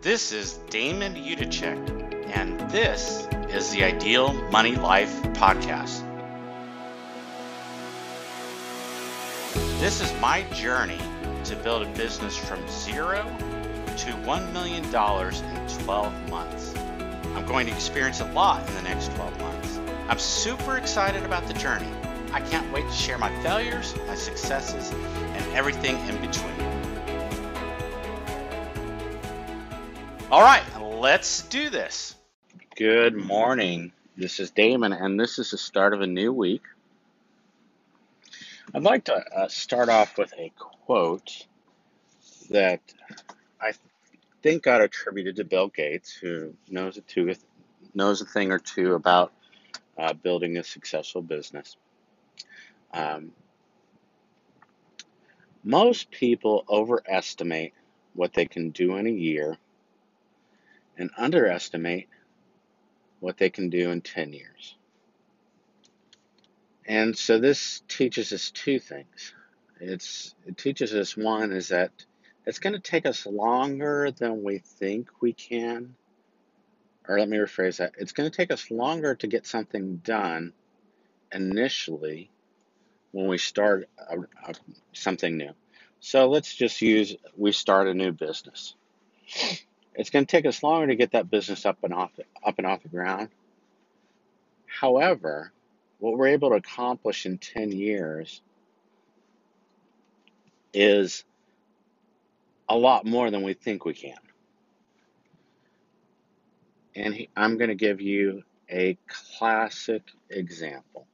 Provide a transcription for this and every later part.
This is Damon Yudichak, and this is the Ideal Money Life Podcast. This is my journey to build a business from zero to $1 million in 12 months. I'm going to experience a lot in the next 12 months. I'm super excited about the journey. I can't wait to share my failures, my successes, and everything in between. All right, let's do this. Good morning. This is Damon, and this is the start of a new week. I'd like to uh, start off with a quote that I think got attributed to Bill Gates, who knows a, two, knows a thing or two about uh, building a successful business. Um, most people overestimate what they can do in a year and underestimate what they can do in 10 years. And so this teaches us two things. It's it teaches us one is that it's going to take us longer than we think we can. Or let me rephrase that. It's going to take us longer to get something done initially when we start a, a, something new. So let's just use we start a new business. It's going to take us longer to get that business up and off up and off the ground. However, what we're able to accomplish in 10 years is a lot more than we think we can. And he, I'm going to give you a classic example.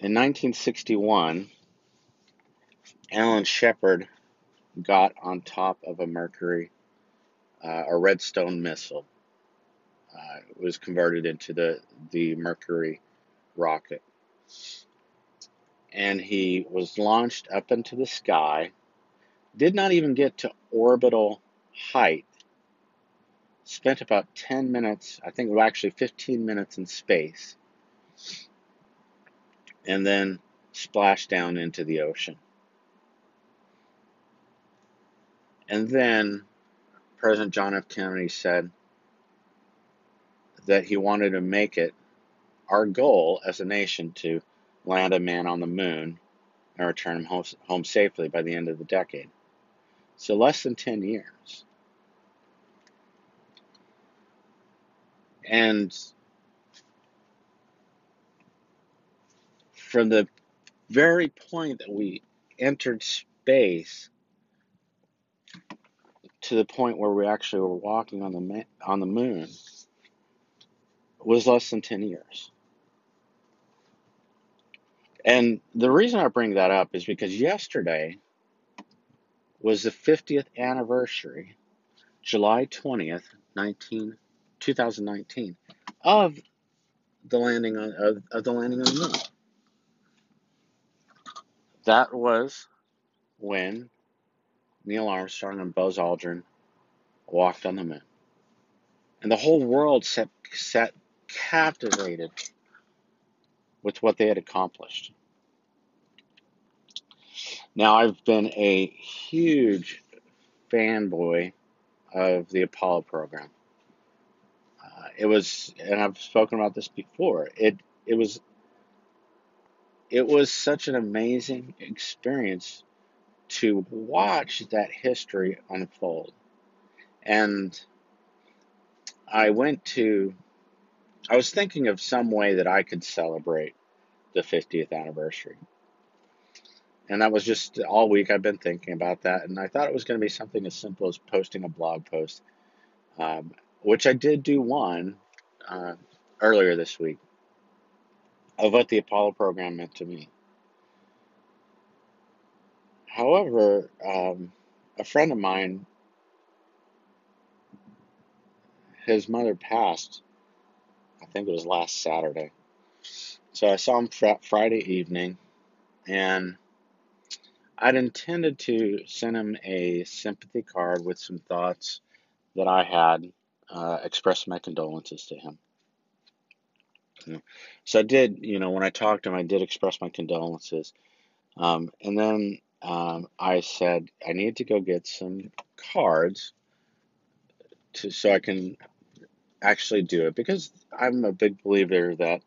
In 1961, Alan Shepard got on top of a Mercury, uh, a Redstone missile. Uh, it was converted into the, the Mercury rocket. And he was launched up into the sky, did not even get to orbital height, spent about 10 minutes, I think was actually 15 minutes in space, and then splashed down into the ocean. And then President John F. Kennedy said that he wanted to make it our goal as a nation to land a man on the moon and return him home, safely by the end of the decade. So, less than 10 years. And from the very point that we entered space to the point where we actually were walking on the on the moon was less than 10 years. And the reason I bring that up is because yesterday was the 50th anniversary, July 20th, 19, 2019, of the landing on of, of the landing on the moon. That was when Neil Armstrong and Buzz Aldrin walked on the moon. And the whole world sat, sat captivated with what they had accomplished. Now, I've been a huge fanboy of the Apollo program. Uh, it was, and I've spoken about this before. It it was it was such an amazing experience to watch that history unfold. And I went to, I was thinking of some way that I could celebrate the 50th anniversary. And that was just all week I've been thinking about that. And I thought it was going to be something as simple as posting a blog post, um, which I did do one uh, earlier this week of what the Apollo program meant to me. However, um, a friend of mine, his mother passed, I think it was last Saturday. So I saw him fr- Friday evening, and I'd intended to send him a sympathy card with some thoughts that I had, uh, express my condolences to him. So I did, you know, when I talked to him, I did express my condolences. Um, and then um, I said I need to go get some cards to so I can actually do it because I'm a big believer that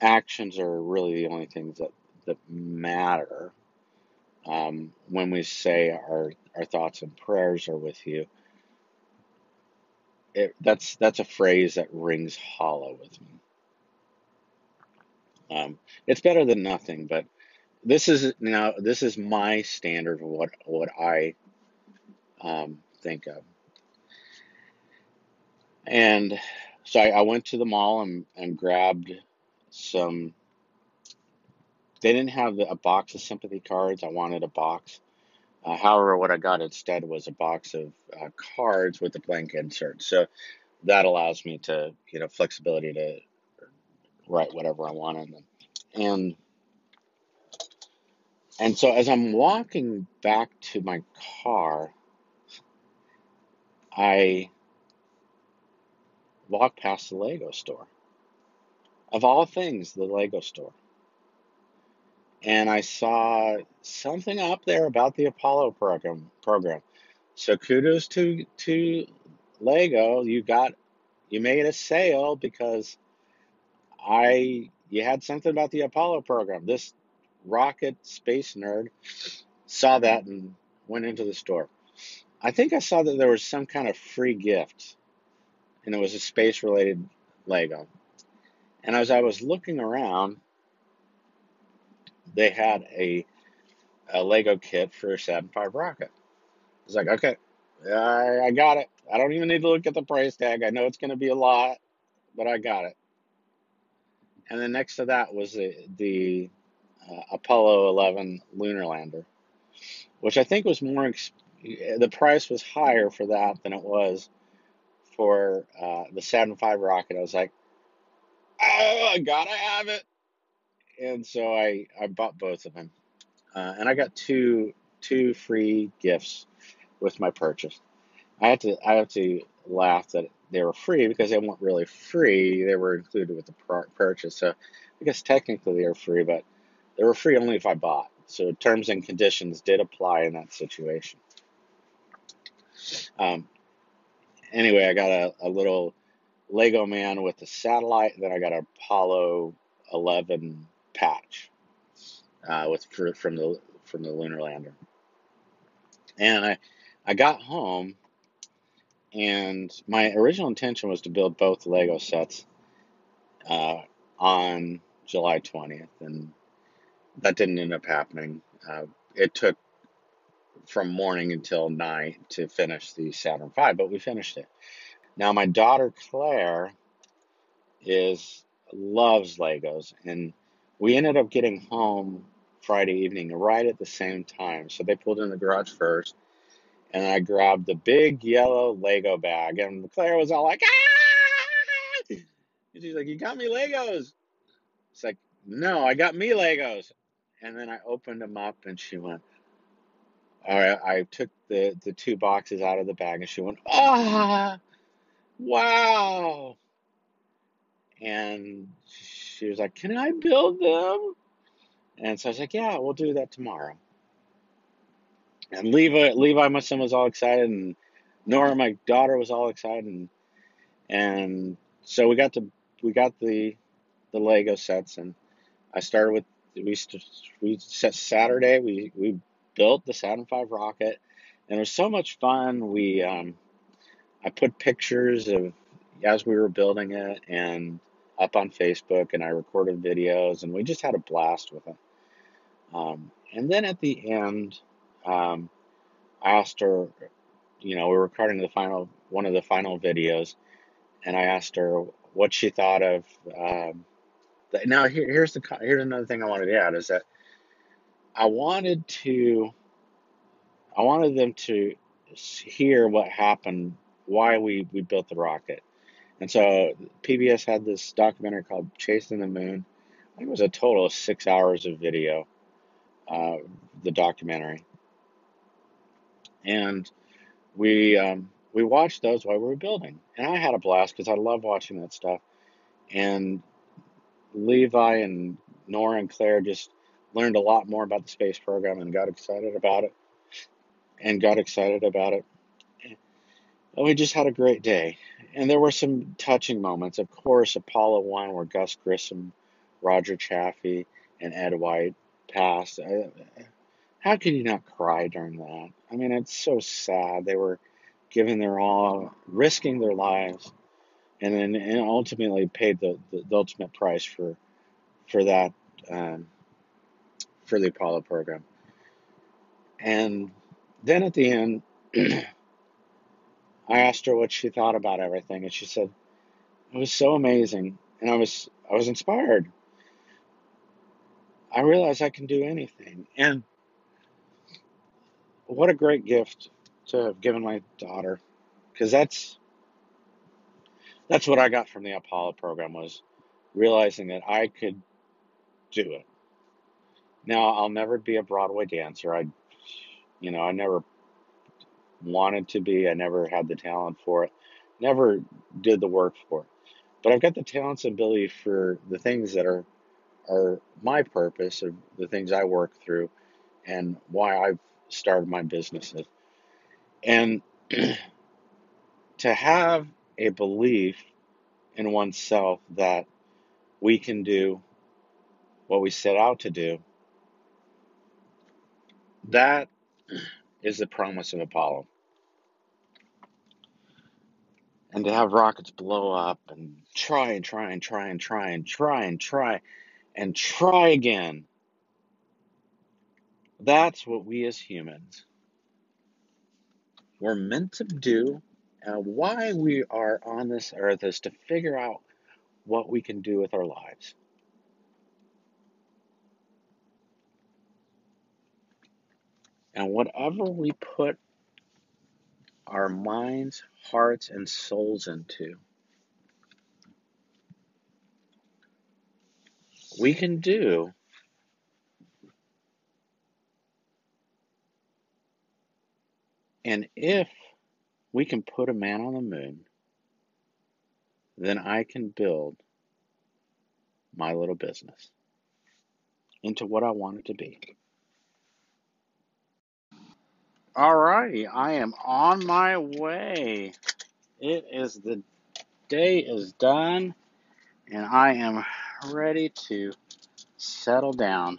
actions are really the only things that that matter. Um, when we say our our thoughts and prayers are with you, it, that's that's a phrase that rings hollow with me. Um, it's better than nothing, but this is now this is my standard of what what I um, think of. And so I, I went to the mall and, and grabbed some. They didn't have a box of sympathy cards. I wanted a box. Uh, however, what I got instead was a box of uh, cards with a blank insert. So that allows me to, you know, flexibility to write whatever I want on them. And and so as I'm walking back to my car, I walked past the Lego store. Of all things, the Lego store. And I saw something up there about the Apollo program program. So kudos to to Lego. You got you made a sale because I you had something about the Apollo program. This rocket space nerd saw that mm-hmm. and went into the store. I think I saw that there was some kind of free gift, and it was a space related Lego. And as I was looking around, they had a, a Lego kit for a Saturn V rocket. I was like, okay, I, I got it. I don't even need to look at the price tag. I know it's going to be a lot, but I got it. And then next to that was the, the uh, Apollo 11 lunar lander, which I think was more, ex- the price was higher for that than it was for uh, the Saturn V rocket. I was like, oh, I gotta have it. And so I, I bought both of them. Uh, and I got two two free gifts with my purchase. I had to I have to laugh that they were free because they weren't really free. They were included with the purchase. So I guess technically they were free, but they were free only if I bought. So terms and conditions did apply in that situation. Um, anyway, I got a, a little Lego man with a satellite. Then I got a Apollo 11 patch uh, with from the from the lunar lander. And I I got home, and my original intention was to build both Lego sets uh, on July 20th, and that didn't end up happening. Uh, it took from morning until night to finish the Saturn V, but we finished it. Now my daughter Claire is loves Legos, and we ended up getting home Friday evening right at the same time. So they pulled in the garage first, and I grabbed the big yellow Lego bag, and Claire was all like, "Ah!" And she's like, "You got me Legos." It's like, "No, I got me Legos." And then I opened them up, and she went, "All right." I took the the two boxes out of the bag, and she went, "Ah, wow!" And she was like, "Can I build them?" And so I was like, "Yeah, we'll do that tomorrow." And Levi, Levi, my son, was all excited, and Nora, my daughter, was all excited, and and so we got to we got the the Lego sets, and I started with we we set Saturday. We we built the Saturn V rocket, and it was so much fun. We um, I put pictures of as we were building it and up on Facebook, and I recorded videos, and we just had a blast with it. Um, and then at the end, um, I asked her, you know, we were recording the final one of the final videos, and I asked her what she thought of. Um, now here, here's the here's another thing I wanted to add is that I wanted to, I wanted them to hear what happened, why we we built the rocket, and so PBS had this documentary called Chasing the Moon. I think it was a total of six hours of video, uh, the documentary and we um, we watched those while we were building, and I had a blast because I love watching that stuff. And Levi and Nora and Claire just learned a lot more about the space program and got excited about it and got excited about it. And we just had a great day. And there were some touching moments. Of course, Apollo 1, where Gus Grissom, Roger Chaffee, and Ed White passed. How could you not cry during that? I mean, it's so sad. They were giving their all, risking their lives, and then and ultimately paid the, the, the ultimate price for for that um, for the Apollo program. And then at the end, I asked her what she thought about everything, and she said it was so amazing, and I was I was inspired. I realized I can do anything, and what a great gift to have given my daughter, because that's that's what I got from the Apollo program was realizing that I could do it. Now I'll never be a Broadway dancer. I, you know, I never wanted to be. I never had the talent for it. Never did the work for it. But I've got the talents and ability for the things that are are my purpose of the things I work through and why I've started my businesses. And to have a belief in oneself that we can do what we set out to do, that is the promise of Apollo. And to have rockets blow up and try and try and try and try and try and try and try again. That's what we as humans we're meant to do. And why we are on this earth is to figure out what we can do with our lives. And whatever we put our minds, hearts, and souls into, we can do and if we can put a man on the moon then i can build my little business into what i want it to be. All righty i am on my way. It is the day is done and i am ready to settle down.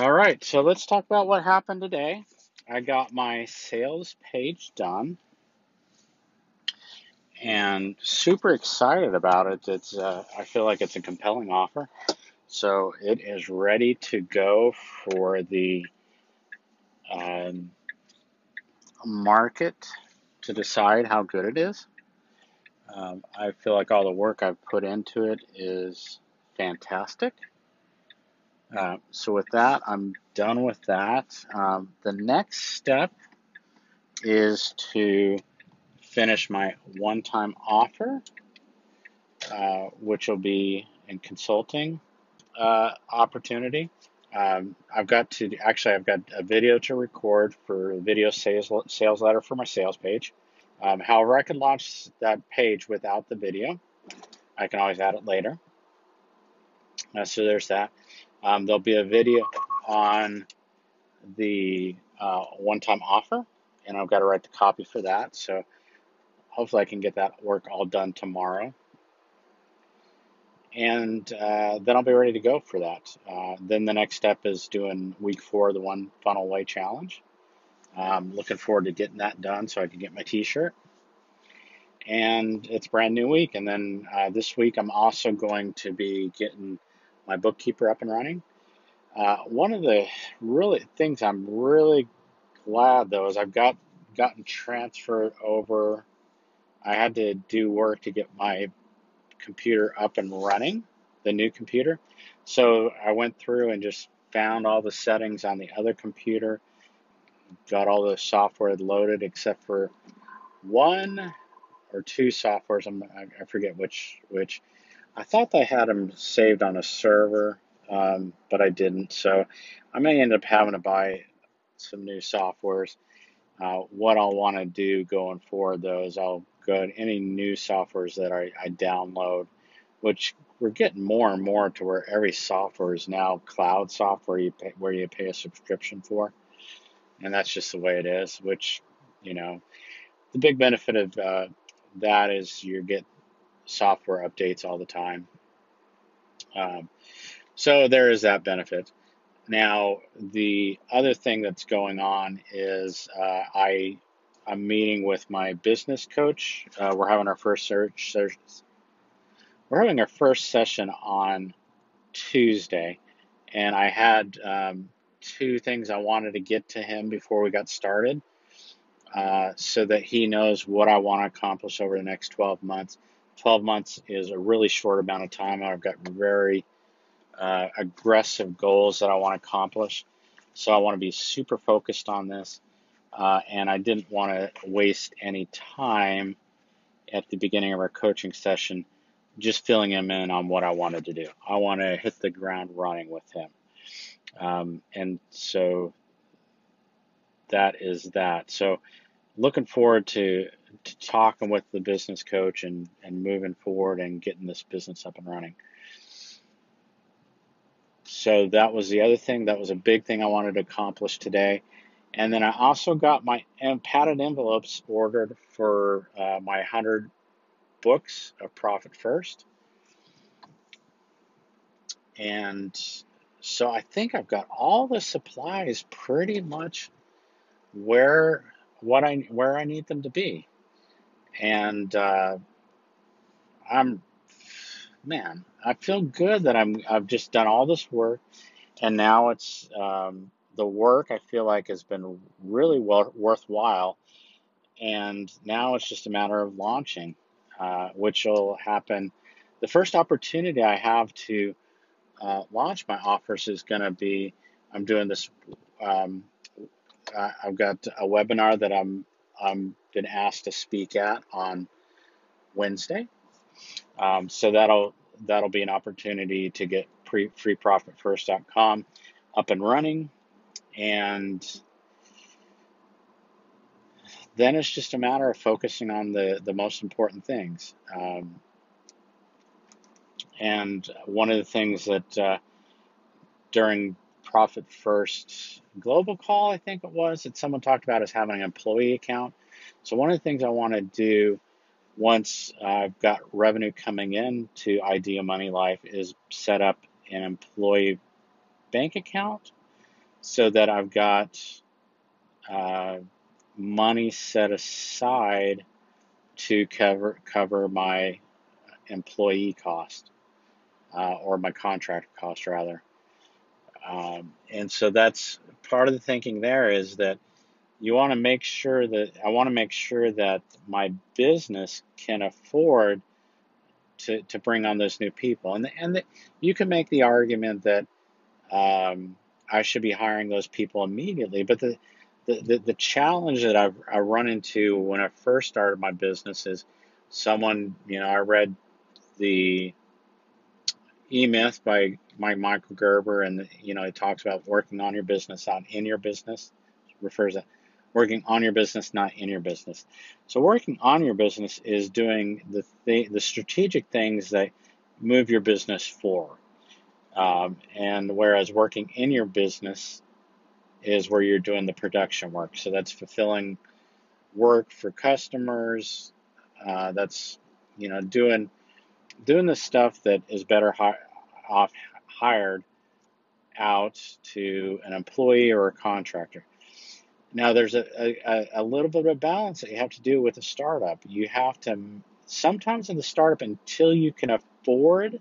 All right, so let's talk about what happened today. I got my sales page done and super excited about it. It's uh, I feel like it's a compelling offer. So it is ready to go for the um, market to decide how good it is. Um, I feel like all the work I've put into it is fantastic. Uh, so with that, I'm done with that. Um, the next step is to finish my one-time offer, uh, which will be in consulting uh, opportunity. Um, I've got to actually I've got a video to record for a video sales sales letter for my sales page. Um, however, I can launch that page without the video. I can always add it later. Uh, so there's that. Um, there'll be a video on the uh, one-time offer, and I've got to write the copy for that. So hopefully I can get that work all done tomorrow. And uh, then I'll be ready to go for that. Uh, then the next step is doing week four the One Funnel Way Challenge. I'm looking forward to getting that done so I can get my t-shirt. And it's brand new week. And then uh, this week I'm also going to be getting my bookkeeper up and running. Uh, one of the really things I'm really glad though is I've got gotten transferred over. I had to do work to get my computer up and running, the new computer. So I went through and just found all the settings on the other computer, got all the software loaded except for one or two softwares. I'm, I forget which which I thought I had them saved on a server, um, but I didn't. So I may end up having to buy some new softwares. Uh, what I'll want to do going forward, though, is I'll go to any new softwares that I, I download. which we're getting more and more to where every software is now cloud software you pay, where you pay a subscription for, and that's just the way it is. Which, you know, the big benefit of uh, that is you get software updates all the time. Um, so there is that benefit. Now, the other thing that's going on is uh, I I'm meeting with my business coach. Uh, we're having our first search, search. We're having our first session on Tuesday, and I had um, two things I wanted to get to him before we got started, uh, so that he knows what I want to accomplish over the next 12 months. 12 months is a really short amount of time. I've got very uh, aggressive goals that I want to accomplish. So I want to be super focused on this. Uh, and I didn't want to waste any time at the beginning of our coaching session just filling him in on what I wanted to do. I want to hit the ground running with him. Um, and so that is that. So looking forward to, to talking with the business coach and, and moving forward and getting this business up and running. So that was the other thing. That was a big thing I wanted to accomplish today. And then I also got my padded envelopes ordered for uh, my 100 books of Profit First. And so I think I've got all the supplies pretty much where what I where I need them to be. And uh, I'm man, I feel good that I'm I've just done all this work, and now it's um, the work I feel like has been really well, worthwhile, and now it's just a matter of launching, uh, which will happen. The first opportunity I have to uh, launch my offers is going to be I'm doing this. Um, I've got a webinar that I'm I'm been asked to speak at on Wednesday um, so that'll that'll be an opportunity to get pre, freeprofitfirst.com up and running, and then it's just a matter of focusing on the the most important things. Um, and one of the things that uh, during Profit First global call, I think it was, that someone talked about is having an employee account. So one of the things I want to do once I've got revenue coming in to Ideal Money Life is set up an employee bank account so that I've got uh, money set aside to cover cover my employee cost uh, or my contract cost rather. Um, and so that's part of the thinking there is that you want to make sure that I want to make sure that my business can afford to, to bring on those new people. And, and the, you can make the argument that um, I should be hiring those people immediately. But the, the, the, the challenge that I've, I run into when I first started my business is someone, you know, I read the E Myth by Mike Michael Gerber, and, you know, it talks about working on your business, not in your business, refers to working on your business, not in your business. So working on your business is doing the th- the strategic things that move your business forward. Um, and whereas working in your business is where you're doing the production work. So that's fulfilling work for customers. Uh, that's you know doing doing the stuff that is better off hired out to an employee or a contractor. Now, there's a, a, a little bit of a balance that you have to do with a startup. You have to, sometimes in the startup, until you can afford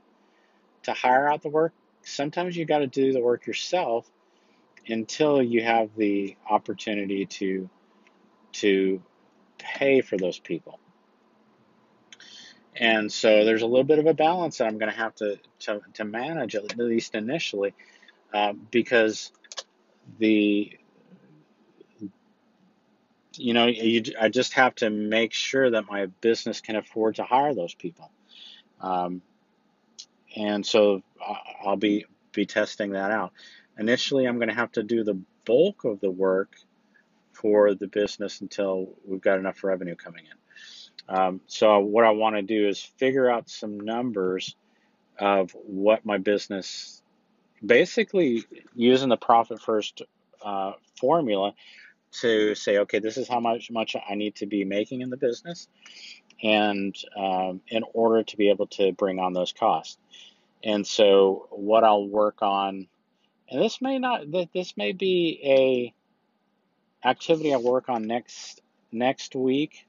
to hire out the work, sometimes you got to do the work yourself until you have the opportunity to to pay for those people. And so there's a little bit of a balance that I'm going to have to to, to manage at least initially, uh, because the you know, you, I just have to make sure that my business can afford to hire those people. Um, and so I'll be be testing that out. Initially, I'm going to have to do the bulk of the work for the business until we've got enough revenue coming in. Um, so what I want to do is figure out some numbers of what my business basically using the profit first uh, formula to say, okay, this is how much much I need to be making in the business, and um, in order to be able to bring on those costs. And so, what I'll work on, and this may not, this may be a activity I work on next next week,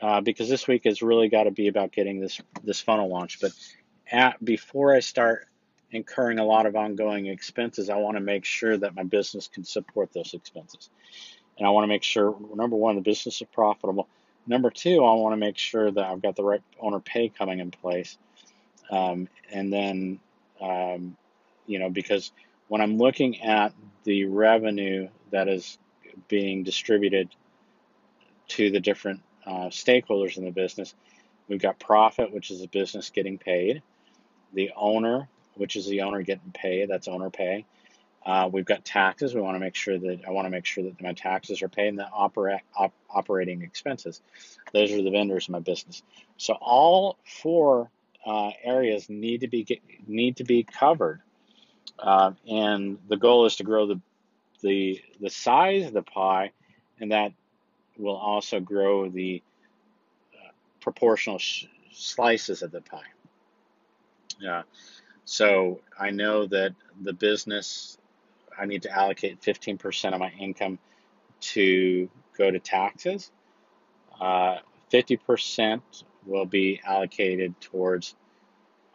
uh, because this week has really got to be about getting this this funnel launched. But at before I start incurring a lot of ongoing expenses, I want to make sure that my business can support those expenses. And I want to make sure, number one, the business is profitable. Number two, I want to make sure that I've got the right owner pay coming in place. Um, and then, um, you know, because when I'm looking at the revenue that is being distributed to the different uh, stakeholders in the business, we've got profit, which is the business getting paid, the owner, which is the owner getting paid. That's owner pay. Uh, we've got taxes. We want to make sure that I want to make sure that my taxes are paid and the opera, op, operating expenses. Those are the vendors in my business. So all four uh, areas need to be get, need to be covered, uh, and the goal is to grow the the the size of the pie, and that will also grow the uh, proportional sh- slices of the pie. Yeah. So I know that the business, I need to allocate 15% of my income to go to taxes. Uh, 50% will be allocated towards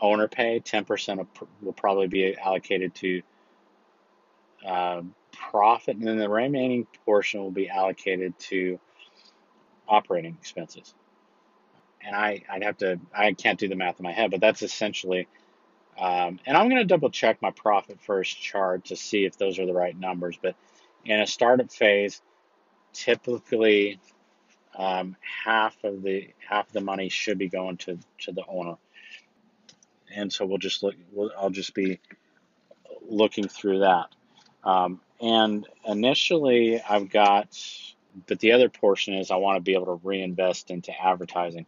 owner pay. 10% will probably be allocated to uh, profit, and then the remaining portion will be allocated to operating expenses. And I, I'd have to, I can't do the math in my head, but that's essentially um, and I'm going to double check my profit first chart to see if those are the right numbers. But in a startup phase, typically um, half of the half of the money should be going to, to the owner. And so we'll just look. We'll, I'll just be looking through that. Um, and initially, I've got, but the other portion is I want to be able to reinvest into advertising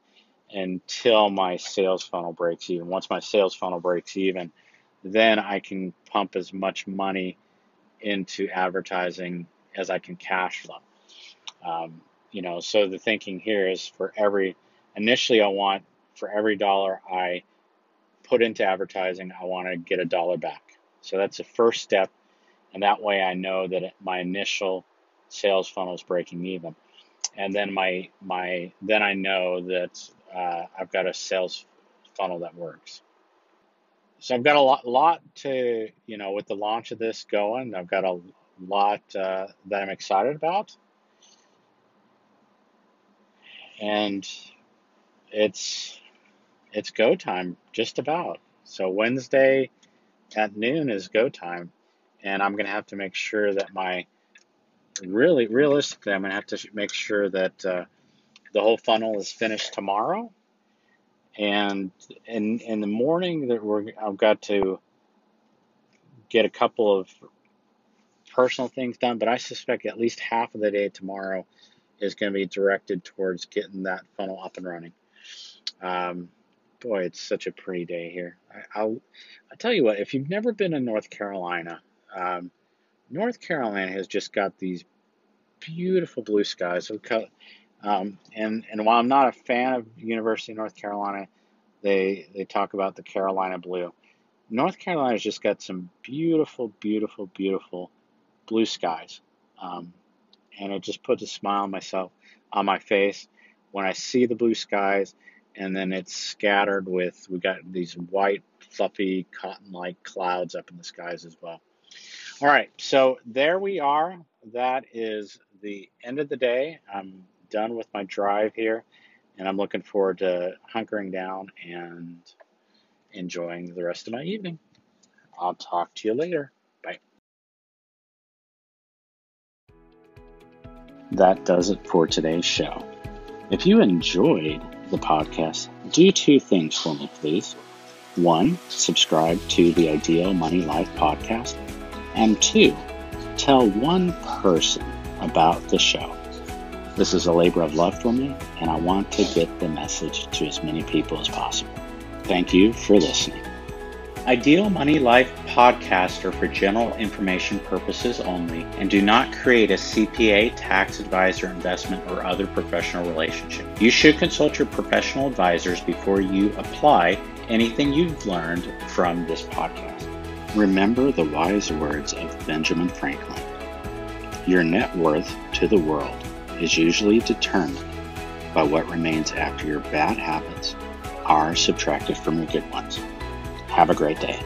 until my sales funnel breaks even. Once my sales funnel breaks even, then I can pump as much money into advertising as I can cash flow. Um, you know, so the thinking here is for every, initially, I want for every dollar I put into advertising, I want to get a dollar back. So that's the first step. And that way I know that my initial sales funnel is breaking even. And then my, my, then I know that uh, I've got a sales funnel that works. So I've got a lot, lot to, you know, with the launch of this going, I've got a lot uh, that I'm excited about. And it's it's go time just about. So Wednesday at noon is go time, and I'm gonna have to make sure that my really realistically, I'm gonna have to make sure that uh, the whole funnel is finished tomorrow. And in in the morning that we're I've got to get a couple of personal things done, but I suspect at least half of the day tomorrow is going to be directed towards getting that funnel up and running. Um, boy, it's such a pretty day here. I, will I'll tell you what, if you've never been in North Carolina, um, North Carolina has just got these beautiful blue skies. Um, and and while I'm not a fan of University of North Carolina, they they talk about the Carolina blue. North Carolina's just got some beautiful, beautiful, beautiful blue skies, um, and it just puts a smile on myself on my face when I see the blue skies, and then it's scattered with we got these white, fluffy, cotton-like clouds up in the skies as well. All right, so there we are. That is the end of the day. I'm done with my drive here, and I'm looking forward to hunkering down and enjoying the rest of my evening. I'll talk to you later. Bye. That does it for today's show. If you enjoyed the podcast, do two things for me, please. One, subscribe to the Ideal Money Life podcast. And two, tell one person about the show. This is a labor of love for me, and I want to get the message to as many people as possible. Thank you for listening. Ideal Money Life podcasts are for general information purposes only and do not create a CPA, tax advisor, investment, or other professional relationship. You should consult your professional advisors before you apply anything you've learned from this podcast. Remember the wise words of Benjamin Franklin Your net worth to the world is usually determined by what remains after your bad habits are subtracted from your good ones. Have a great day.